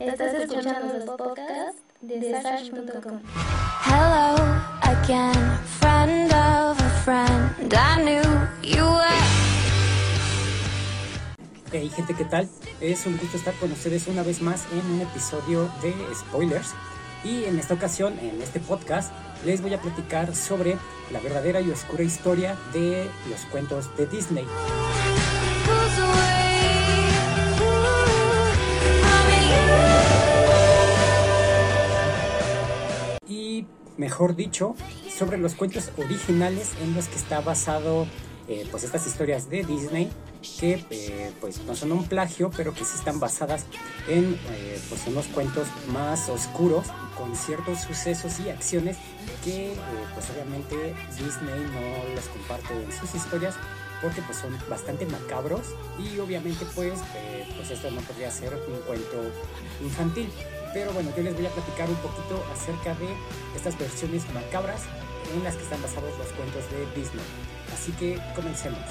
Estás escuchando los podcasts de Sash.com. Hello again, friend of a friend. I knew you were. Hey gente, ¿qué tal? Es un gusto estar con ustedes una vez más en un episodio de Spoilers. Y en esta ocasión, en este podcast, les voy a platicar sobre la verdadera y oscura historia de los cuentos de Disney. Mejor dicho, sobre los cuentos originales en los que está basado eh, pues estas historias de Disney que eh, pues no son un plagio pero que sí están basadas en eh, pues unos cuentos más oscuros con ciertos sucesos y acciones que pues obviamente Disney no los comparte en sus historias porque pues son bastante macabros y obviamente pues, pues esto no podría ser un cuento infantil. Pero bueno, yo les voy a platicar un poquito acerca de estas versiones macabras en las que están basados los cuentos de Disney. Así que comencemos.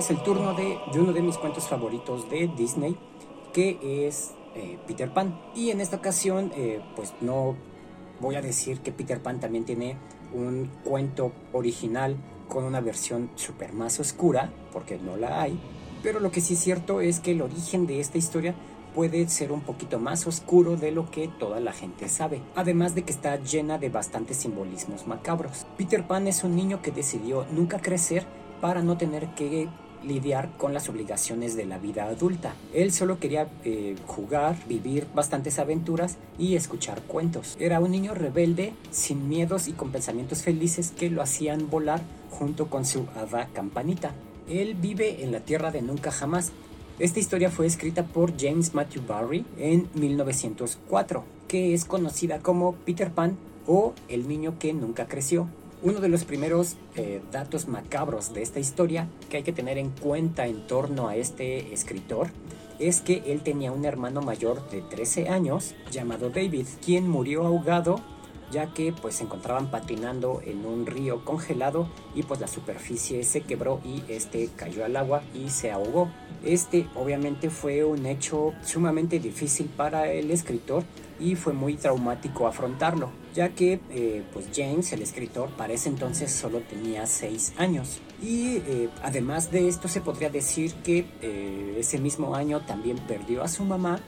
Es el turno de, uno de mis cuentos favoritos de Disney, que es eh, Peter Pan. Y en esta ocasión, eh, pues no voy a decir que Peter Pan también tiene un cuento original con una versión súper más oscura, porque no la hay. Pero lo que sí es cierto es que el origen de esta historia puede ser un poquito más oscuro de lo que toda la gente sabe, además de que está llena de bastantes simbolismos macabros. Peter Pan es un niño que decidió nunca crecer para no tener que lidiar con las obligaciones de la vida adulta. Él solo quería eh, jugar, vivir bastantes aventuras y escuchar cuentos. Era un niño rebelde, sin miedos y con pensamientos felices que lo hacían volar junto con su hada campanita. Él vive en la tierra de nunca jamás. Esta historia fue escrita por James Matthew Barry en 1904, que es conocida como Peter Pan o El niño que nunca creció. Uno de los primeros eh, datos macabros de esta historia que hay que tener en cuenta en torno a este escritor es que él tenía un hermano mayor de 13 años llamado David, quien murió ahogado ya que pues se encontraban patinando en un río congelado y pues la superficie se quebró y este cayó al agua y se ahogó. Este obviamente fue un hecho sumamente difícil para el escritor y fue muy traumático afrontarlo, ya que eh, pues James, el escritor, para ese entonces solo tenía 6 años. Y eh, además de esto se podría decir que eh, ese mismo año también perdió a su mamá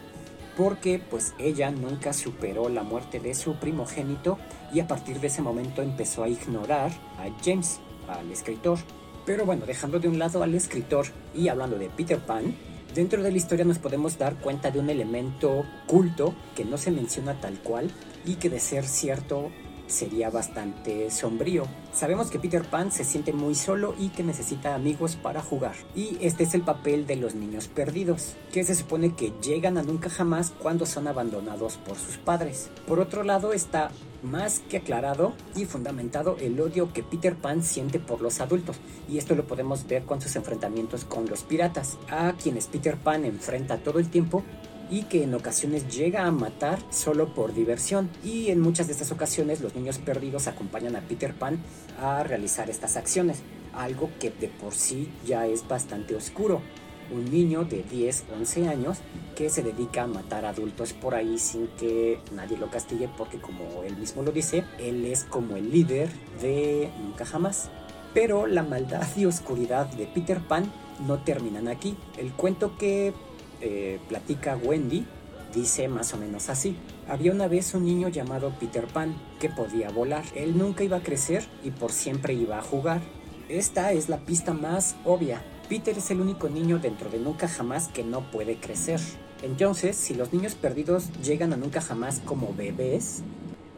porque pues ella nunca superó la muerte de su primogénito y a partir de ese momento empezó a ignorar a James, al escritor. Pero bueno, dejando de un lado al escritor y hablando de Peter Pan, dentro de la historia nos podemos dar cuenta de un elemento culto que no se menciona tal cual y que de ser cierto sería bastante sombrío. Sabemos que Peter Pan se siente muy solo y que necesita amigos para jugar. Y este es el papel de los niños perdidos, que se supone que llegan a nunca jamás cuando son abandonados por sus padres. Por otro lado está más que aclarado y fundamentado el odio que Peter Pan siente por los adultos, y esto lo podemos ver con sus enfrentamientos con los piratas, a quienes Peter Pan enfrenta todo el tiempo y que en ocasiones llega a matar solo por diversión. Y en muchas de estas ocasiones los niños perdidos acompañan a Peter Pan a realizar estas acciones, algo que de por sí ya es bastante oscuro. Un niño de 10, 11 años que se dedica a matar adultos por ahí sin que nadie lo castigue porque como él mismo lo dice, él es como el líder de Nunca Jamás. Pero la maldad y oscuridad de Peter Pan no terminan aquí. El cuento que eh, platica Wendy dice más o menos así. Había una vez un niño llamado Peter Pan que podía volar. Él nunca iba a crecer y por siempre iba a jugar. Esta es la pista más obvia. Peter es el único niño dentro de Nunca Jamás que no puede crecer. Entonces, si los niños perdidos llegan a Nunca Jamás como bebés,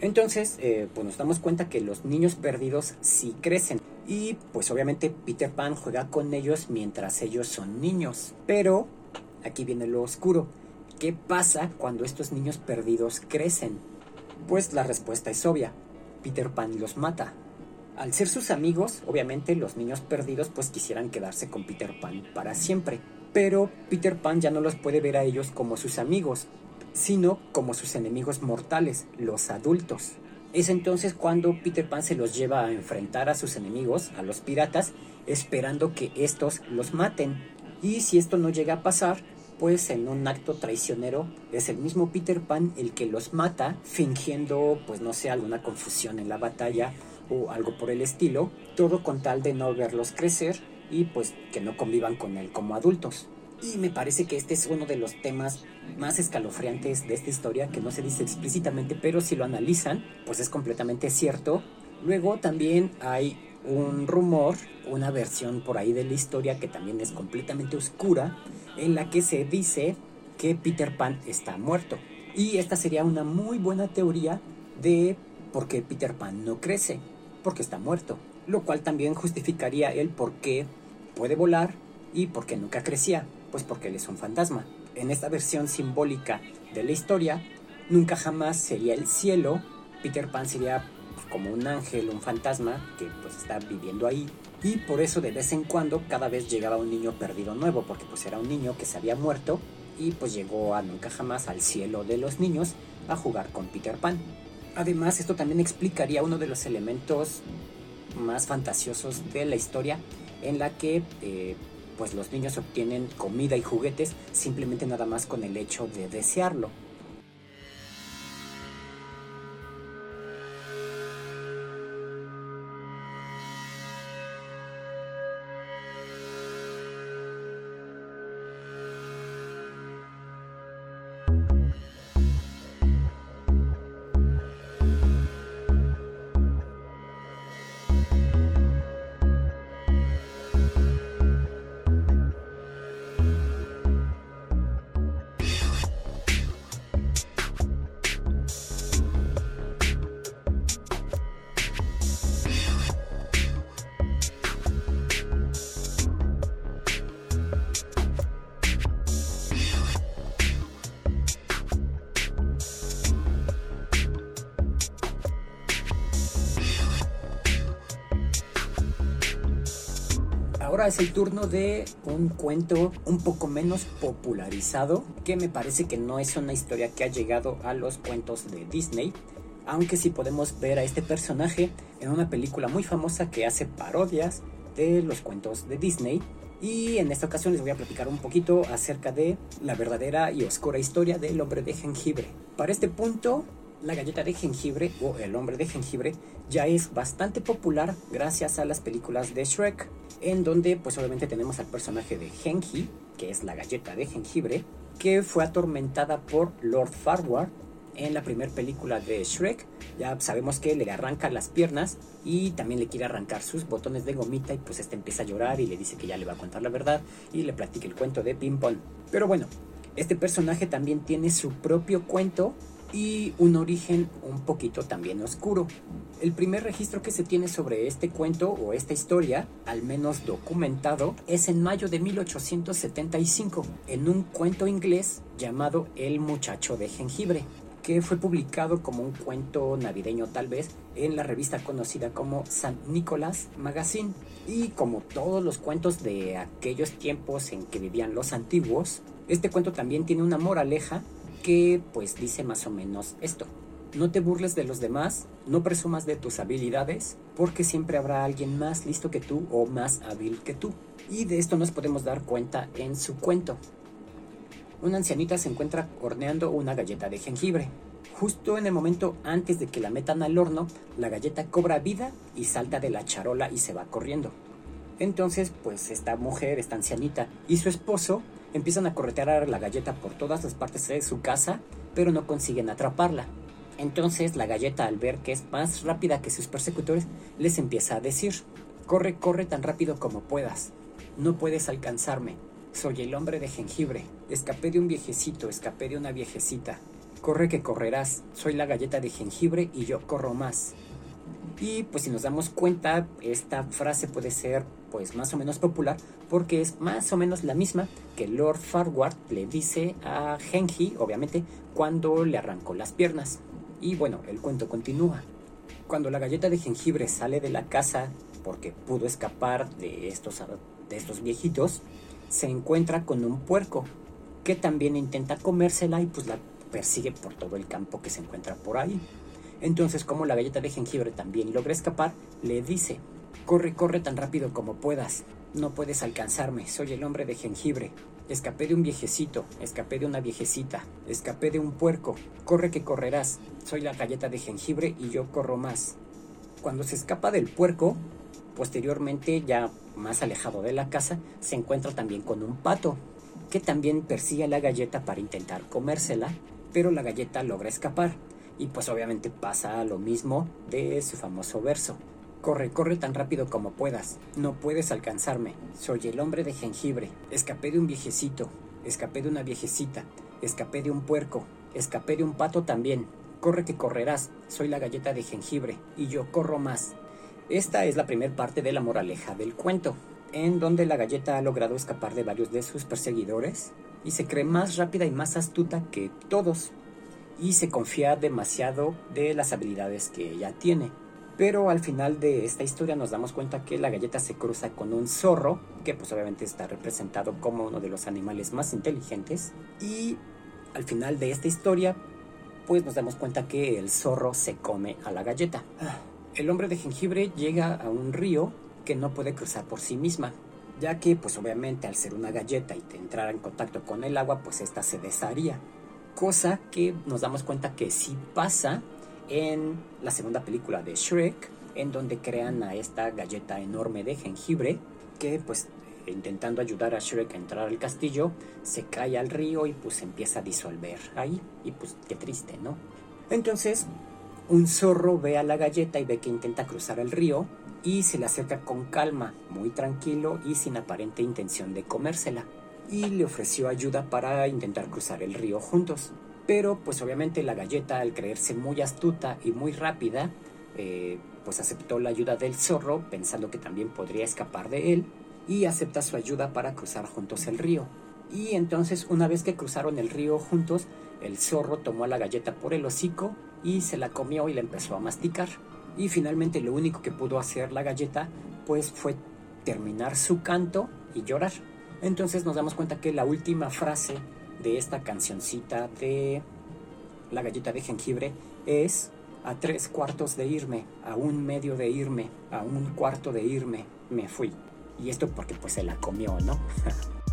entonces, eh, pues nos damos cuenta que los niños perdidos sí crecen. Y pues obviamente Peter Pan juega con ellos mientras ellos son niños. Pero aquí viene lo oscuro. ¿Qué pasa cuando estos niños perdidos crecen? Pues la respuesta es obvia. Peter Pan los mata. Al ser sus amigos, obviamente los niños perdidos pues quisieran quedarse con Peter Pan para siempre. Pero Peter Pan ya no los puede ver a ellos como sus amigos, sino como sus enemigos mortales, los adultos. Es entonces cuando Peter Pan se los lleva a enfrentar a sus enemigos, a los piratas, esperando que estos los maten. Y si esto no llega a pasar, pues en un acto traicionero es el mismo Peter Pan el que los mata, fingiendo, pues no sé, alguna confusión en la batalla o algo por el estilo, todo con tal de no verlos crecer y pues que no convivan con él como adultos. Y me parece que este es uno de los temas más escalofriantes de esta historia, que no se dice explícitamente, pero si lo analizan, pues es completamente cierto. Luego también hay un rumor, una versión por ahí de la historia que también es completamente oscura, en la que se dice que Peter Pan está muerto. Y esta sería una muy buena teoría de por qué Peter Pan no crece, porque está muerto. Lo cual también justificaría el por qué puede volar y por qué nunca crecía pues porque él es un fantasma. En esta versión simbólica de la historia, nunca jamás sería el cielo, Peter Pan sería como un ángel, un fantasma que pues está viviendo ahí y por eso de vez en cuando cada vez llegaba un niño perdido nuevo porque pues era un niño que se había muerto y pues llegó a nunca jamás al cielo de los niños a jugar con Peter Pan. Además esto también explicaría uno de los elementos más fantasiosos de la historia en la que eh, pues los niños obtienen comida y juguetes simplemente nada más con el hecho de desearlo. Ahora es el turno de un cuento un poco menos popularizado, que me parece que no es una historia que ha llegado a los cuentos de Disney, aunque sí podemos ver a este personaje en una película muy famosa que hace parodias de los cuentos de Disney. Y en esta ocasión les voy a platicar un poquito acerca de la verdadera y oscura historia del hombre de jengibre. Para este punto, la galleta de jengibre o el hombre de jengibre ya es bastante popular gracias a las películas de Shrek en donde pues obviamente tenemos al personaje de Genji, que es la galleta de jengibre, que fue atormentada por Lord Farquaad en la primera película de Shrek. Ya sabemos que le arranca las piernas y también le quiere arrancar sus botones de gomita y pues este empieza a llorar y le dice que ya le va a contar la verdad y le platica el cuento de Ping Pong. Pero bueno, este personaje también tiene su propio cuento y un origen un poquito también oscuro. El primer registro que se tiene sobre este cuento o esta historia, al menos documentado, es en mayo de 1875, en un cuento inglés llamado El muchacho de jengibre. que fue publicado como un cuento navideño tal vez en la revista conocida como San Nicolás Magazine. Y como todos los cuentos de aquellos tiempos en que vivían los antiguos, este cuento también tiene una moraleja que pues dice más o menos esto. No te burles de los demás, no presumas de tus habilidades, porque siempre habrá alguien más listo que tú o más hábil que tú. Y de esto nos podemos dar cuenta en su cuento. Una ancianita se encuentra horneando una galleta de jengibre. Justo en el momento antes de que la metan al horno, la galleta cobra vida y salta de la charola y se va corriendo. Entonces, pues esta mujer, esta ancianita y su esposo empiezan a corretear la galleta por todas las partes de su casa, pero no consiguen atraparla. Entonces la galleta al ver que es más rápida que sus persecutores, les empieza a decir, corre, corre tan rápido como puedas, no puedes alcanzarme, soy el hombre de jengibre, escapé de un viejecito, escapé de una viejecita, corre que correrás, soy la galleta de jengibre y yo corro más. Y pues si nos damos cuenta, esta frase puede ser pues más o menos popular porque es más o menos la misma que Lord Farquhar le dice a Genji, obviamente, cuando le arrancó las piernas. Y bueno, el cuento continúa. Cuando la galleta de jengibre sale de la casa porque pudo escapar de estos, de estos viejitos, se encuentra con un puerco que también intenta comérsela y pues la persigue por todo el campo que se encuentra por ahí. Entonces, como la galleta de jengibre también logra escapar, le dice, corre, corre tan rápido como puedas, no puedes alcanzarme, soy el hombre de jengibre, Escapé de un viejecito, escapé de una viejecita, escapé de un puerco. Corre que correrás. Soy la galleta de jengibre y yo corro más. Cuando se escapa del puerco, posteriormente, ya más alejado de la casa, se encuentra también con un pato, que también persigue a la galleta para intentar comérsela, pero la galleta logra escapar. Y pues obviamente pasa lo mismo de su famoso verso. Corre, corre tan rápido como puedas. No puedes alcanzarme. Soy el hombre de jengibre. Escapé de un viejecito. Escapé de una viejecita. Escapé de un puerco. Escapé de un pato también. Corre que correrás. Soy la galleta de jengibre. Y yo corro más. Esta es la primera parte de la moraleja del cuento, en donde la galleta ha logrado escapar de varios de sus perseguidores y se cree más rápida y más astuta que todos y se confía demasiado de las habilidades que ella tiene. Pero al final de esta historia nos damos cuenta que la galleta se cruza con un zorro, que pues obviamente está representado como uno de los animales más inteligentes. Y al final de esta historia, pues nos damos cuenta que el zorro se come a la galleta. El hombre de jengibre llega a un río que no puede cruzar por sí misma, ya que pues obviamente al ser una galleta y entrar en contacto con el agua, pues esta se desharía. Cosa que nos damos cuenta que sí pasa en la segunda película de Shrek, en donde crean a esta galleta enorme de jengibre que pues intentando ayudar a Shrek a entrar al castillo, se cae al río y pues empieza a disolver ahí. Y pues qué triste, ¿no? Entonces, un zorro ve a la galleta y ve que intenta cruzar el río y se le acerca con calma, muy tranquilo y sin aparente intención de comérsela. Y le ofreció ayuda para intentar cruzar el río juntos. Pero pues obviamente la galleta, al creerse muy astuta y muy rápida, eh, pues aceptó la ayuda del zorro pensando que también podría escapar de él y acepta su ayuda para cruzar juntos el río. Y entonces una vez que cruzaron el río juntos, el zorro tomó a la galleta por el hocico y se la comió y la empezó a masticar. Y finalmente lo único que pudo hacer la galleta pues fue terminar su canto y llorar. Entonces nos damos cuenta que la última frase de esta cancioncita de la galleta de jengibre es a tres cuartos de irme, a un medio de irme, a un cuarto de irme, me fui. Y esto porque pues se la comió, ¿no?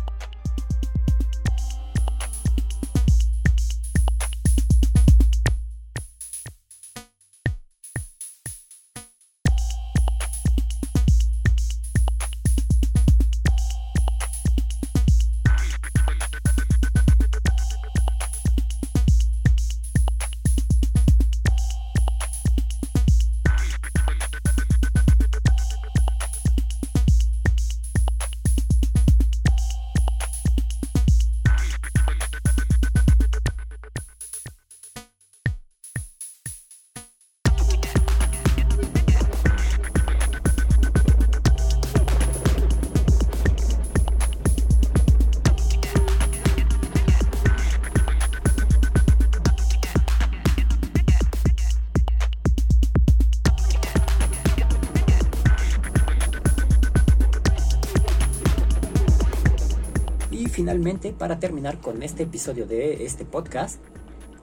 para terminar con este episodio de este podcast,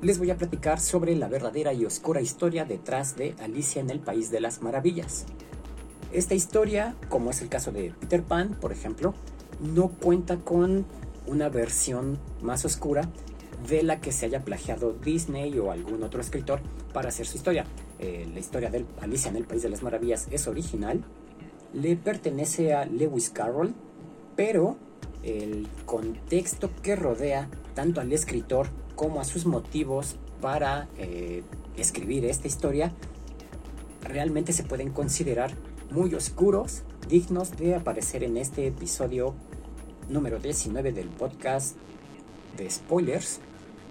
les voy a platicar sobre la verdadera y oscura historia detrás de Alicia en el País de las Maravillas. Esta historia, como es el caso de Peter Pan, por ejemplo, no cuenta con una versión más oscura de la que se haya plagiado Disney o algún otro escritor para hacer su historia. Eh, la historia de Alicia en el País de las Maravillas es original, le pertenece a Lewis Carroll, pero el contexto que rodea tanto al escritor como a sus motivos para eh, escribir esta historia realmente se pueden considerar muy oscuros, dignos de aparecer en este episodio número 19 del podcast de spoilers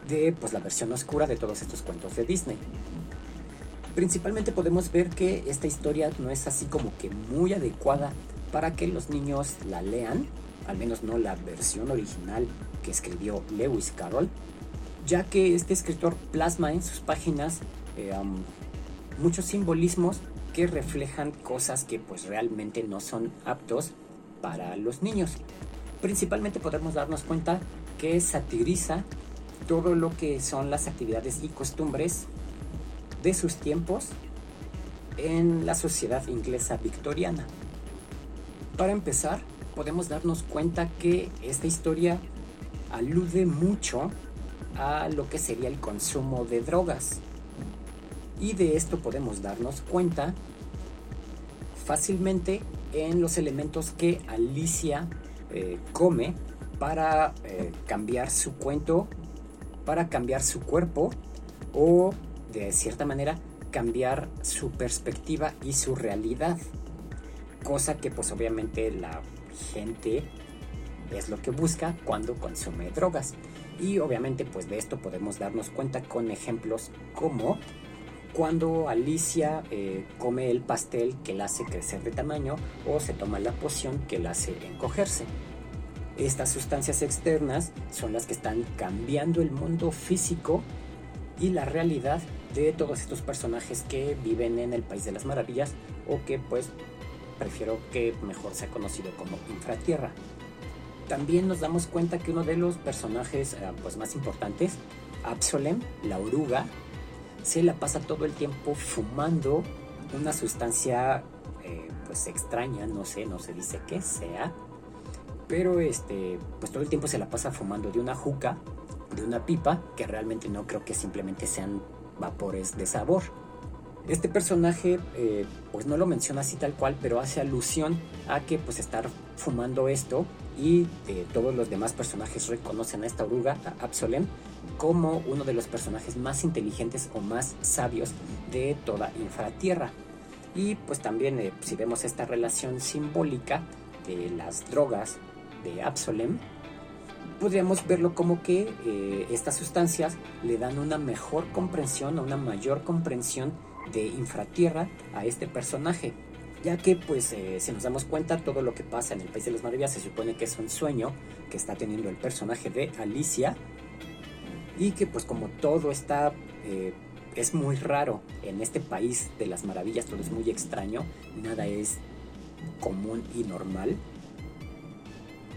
de pues, la versión oscura de todos estos cuentos de Disney. Principalmente podemos ver que esta historia no es así como que muy adecuada para que los niños la lean, al menos no la versión original que escribió Lewis Carroll, ya que este escritor plasma en sus páginas eh, muchos simbolismos que reflejan cosas que pues realmente no son aptos para los niños. Principalmente podemos darnos cuenta que satiriza todo lo que son las actividades y costumbres de sus tiempos en la sociedad inglesa victoriana. Para empezar, podemos darnos cuenta que esta historia alude mucho a lo que sería el consumo de drogas. Y de esto podemos darnos cuenta fácilmente en los elementos que Alicia eh, come para eh, cambiar su cuento, para cambiar su cuerpo o de cierta manera cambiar su perspectiva y su realidad. Cosa que pues obviamente la gente es lo que busca cuando consume drogas. Y obviamente pues de esto podemos darnos cuenta con ejemplos como cuando Alicia eh, come el pastel que la hace crecer de tamaño o se toma la poción que la hace encogerse. Estas sustancias externas son las que están cambiando el mundo físico y la realidad de todos estos personajes que viven en el País de las Maravillas o que pues prefiero que mejor sea conocido como Infratierra. También nos damos cuenta que uno de los personajes eh, pues más importantes, Absolem, la oruga, se la pasa todo el tiempo fumando una sustancia eh, pues extraña, no sé, no se dice qué sea, pero este, pues todo el tiempo se la pasa fumando de una juca, de una pipa, que realmente no creo que simplemente sean vapores de sabor. Este personaje, eh, pues no lo menciona así tal cual, pero hace alusión a que pues estar fumando esto y eh, todos los demás personajes reconocen a esta oruga, a Absolem, como uno de los personajes más inteligentes o más sabios de toda Infratierra. Y pues también eh, si vemos esta relación simbólica de las drogas de Absolem, podríamos verlo como que estas sustancias le dan una mejor comprensión, una mayor comprensión de infratierra a este personaje. Ya que pues eh, si nos damos cuenta todo lo que pasa en el País de las Maravillas se supone que es un sueño que está teniendo el personaje de Alicia y que pues como todo está eh, es muy raro en este país de las maravillas, todo es muy extraño, nada es común y normal.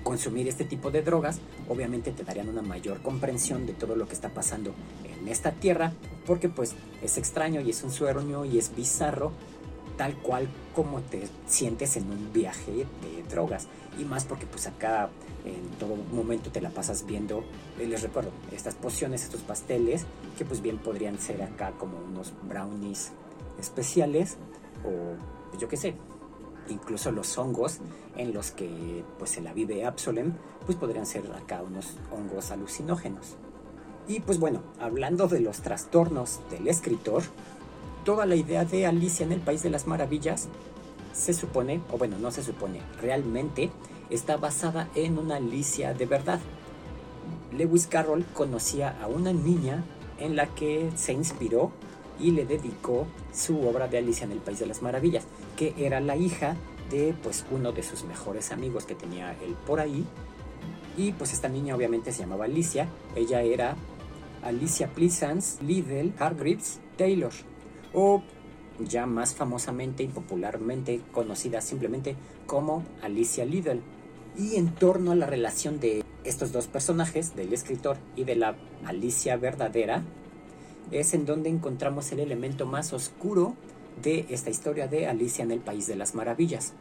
Consumir este tipo de drogas obviamente te darían una mayor comprensión de todo lo que está pasando en esta tierra, porque pues es extraño y es un sueño y es bizarro, tal cual como te sientes en un viaje de drogas. Y más porque pues acá en todo momento te la pasas viendo, eh, les recuerdo, estas pociones, estos pasteles, que pues bien podrían ser acá como unos brownies especiales o pues, yo qué sé, incluso los hongos en los que pues la vive Absolem, pues podrían ser acá unos hongos alucinógenos. Y pues bueno, hablando de los trastornos del escritor, toda la idea de Alicia en el País de las Maravillas se supone, o bueno, no se supone, realmente está basada en una Alicia de verdad. Lewis Carroll conocía a una niña en la que se inspiró y le dedicó su obra de Alicia en el País de las Maravillas, que era la hija de pues uno de sus mejores amigos que tenía él por ahí. Y pues esta niña obviamente se llamaba Alicia, ella era Alicia Pleasance Liddell Hargreaves Taylor, o ya más famosamente y popularmente conocida simplemente como Alicia Liddell. Y en torno a la relación de estos dos personajes, del escritor y de la Alicia verdadera, es en donde encontramos el elemento más oscuro de esta historia de Alicia en el País de las Maravillas.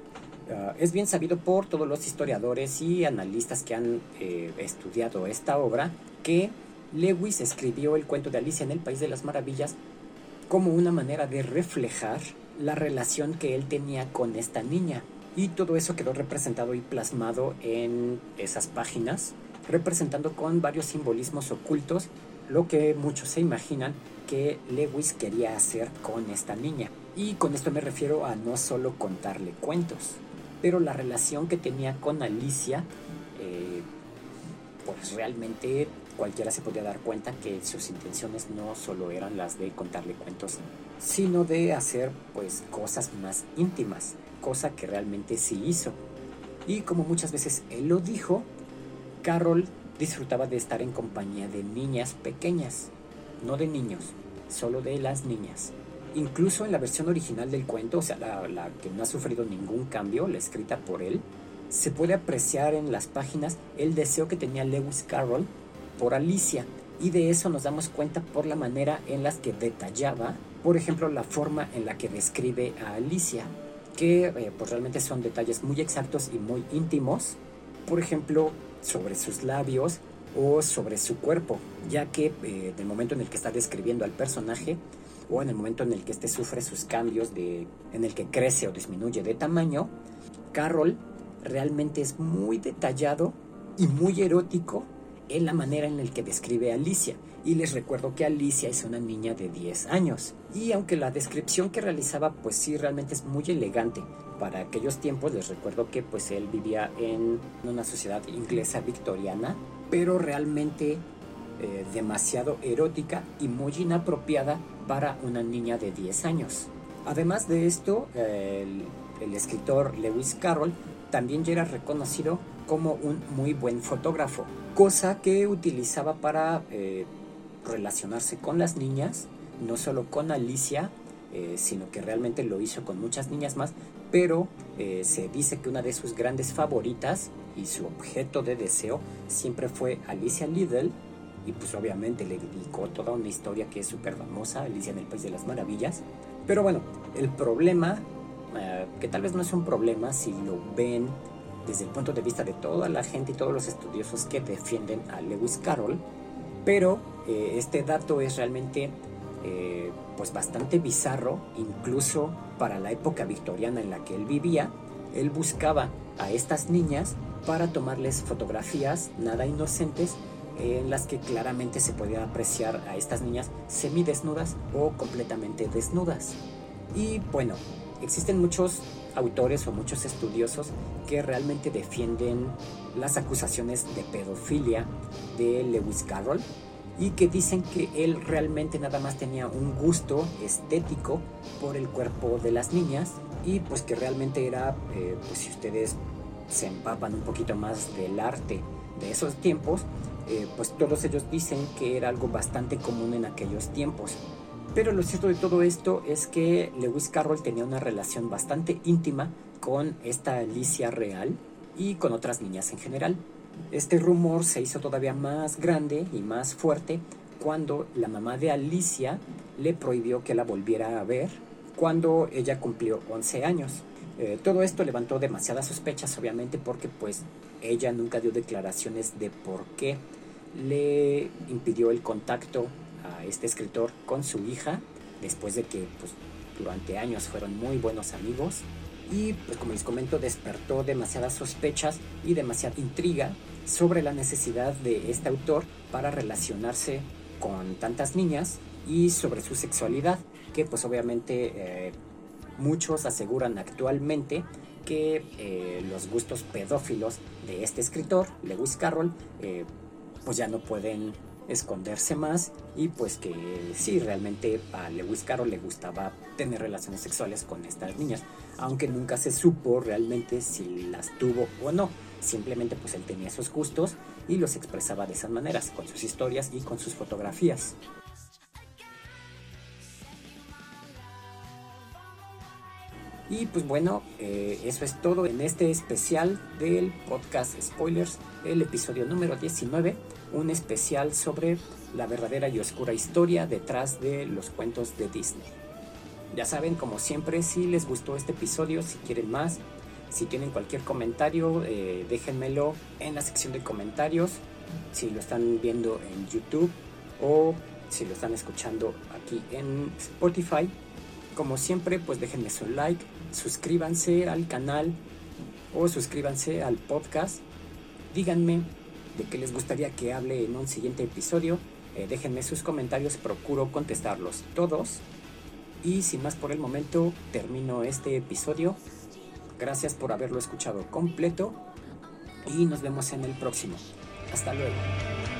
Ah, es bien sabido por todos los historiadores y analistas que han eh, estudiado esta obra que Lewis escribió el cuento de Alicia en el País de las Maravillas como una manera de reflejar la relación que él tenía con esta niña. Y todo eso quedó representado y plasmado en esas páginas, representando con varios simbolismos ocultos lo que muchos se imaginan que Lewis quería hacer con esta niña. Y con esto me refiero a no solo contarle cuentos, pero la relación que tenía con Alicia, eh, pues realmente cualquiera se podía dar cuenta que sus intenciones no solo eran las de contarle cuentos, sino de hacer pues cosas más íntimas, cosa que realmente sí hizo. Y como muchas veces él lo dijo, Carol disfrutaba de estar en compañía de niñas pequeñas, no de niños, solo de las niñas. Incluso en la versión original del cuento, o sea, la, que no ha sufrido ningún cambio, la escrita por él, se puede apreciar en las páginas el deseo que tenía Lewis Carroll por Alicia. Y de eso nos damos cuenta por la manera en la que detallaba, por ejemplo, la forma en la que describe a Alicia, que eh, pues realmente son detalles muy exactos y muy íntimos. Por ejemplo, sobre sus labios o sobre su cuerpo, ya que eh, en el momento en el que está describiendo al personaje o en el momento en el que éste sufre sus cambios, de, en el que crece o disminuye de tamaño, Carroll realmente es muy detallado y muy erótico en la manera en la que describe a Alicia. Y les recuerdo que Alicia es una niña de 10 años. Y aunque la descripción que realizaba pues sí realmente es muy elegante, para aquellos tiempos les recuerdo que pues él vivía en una sociedad inglesa victoriana, pero realmente eh, demasiado erótica y muy inapropiada para una niña de 10 años. Además de esto, el, escritor Lewis Carroll también ya era reconocido como un muy buen fotógrafo, cosa que utilizaba para eh, relacionarse con las niñas, no solo con Alicia, eh, sino que realmente lo hizo con muchas niñas más, pero eh, se dice que una de sus grandes favoritas y su objeto de deseo siempre fue Alicia Liddell, y pues obviamente le dedicó toda una historia que es súper famosa, Alicia en el País de las Maravillas. Pero bueno, el problema, que tal vez no es un problema si lo ven desde el punto de vista de toda la gente y todos los estudiosos que defienden a Lewis Carroll, pero eh, este dato es realmente eh, pues bastante bizarro, incluso para la época victoriana en la que él vivía, él buscaba a estas niñas para tomarles fotografías nada inocentes en las que claramente se podía apreciar a estas niñas semidesnudas o completamente desnudas. Y bueno, existen muchos autores o muchos estudiosos que realmente defienden las acusaciones de pedofilia de Lewis Carroll y que dicen que él realmente nada más tenía un gusto estético por el cuerpo de las niñas y pues que realmente era, eh, pues si ustedes se empapan un poquito más del arte de esos tiempos, eh, pues todos ellos dicen que era algo bastante común en aquellos tiempos. Pero lo cierto de todo esto es que Lewis Carroll tenía una relación bastante íntima con esta Alicia real y con otras niñas en general. Este rumor se hizo todavía más grande y más fuerte cuando la mamá de Alicia le prohibió que la volviera a ver cuando ella cumplió 11 años. Eh, todo esto levantó demasiadas sospechas, obviamente, porque pues ella nunca dio declaraciones de por qué le impidió el contacto a este escritor con su hija, después de que pues, durante años fueron muy buenos amigos. Y pues como les comento, despertó demasiadas sospechas y demasiada intriga sobre la necesidad de este autor para relacionarse con tantas niñas y sobre su sexualidad, que pues obviamente eh, muchos aseguran actualmente que eh, los gustos pedófilos de este escritor, Lewis Carroll, eh, pues ya no pueden esconderse más y pues que sí, realmente a Lewis Carroll le gustaba tener relaciones sexuales con estas niñas, aunque nunca se supo realmente si las tuvo o no, simplemente pues él tenía esos gustos y los expresaba de esas maneras, con sus historias y con sus fotografías. Y pues bueno, eh, eso es todo en este especial del podcast Spoilers, el episodio número 19, un especial sobre la verdadera y oscura historia detrás de los cuentos de Disney. Ya saben, como siempre, si les gustó este episodio, si quieren más, si tienen cualquier comentario, eh, déjenmelo en la sección de comentarios, si lo están viendo en YouTube o si lo están escuchando aquí en Spotify. Como siempre, pues déjenme su like, suscríbanse al canal o suscríbanse al podcast. Díganme de qué les gustaría que hable en un siguiente episodio. Eh, déjenme sus comentarios, procuro contestarlos todos. Y sin más por el momento, termino este episodio. Gracias por haberlo escuchado completo y nos vemos en el próximo. Hasta luego.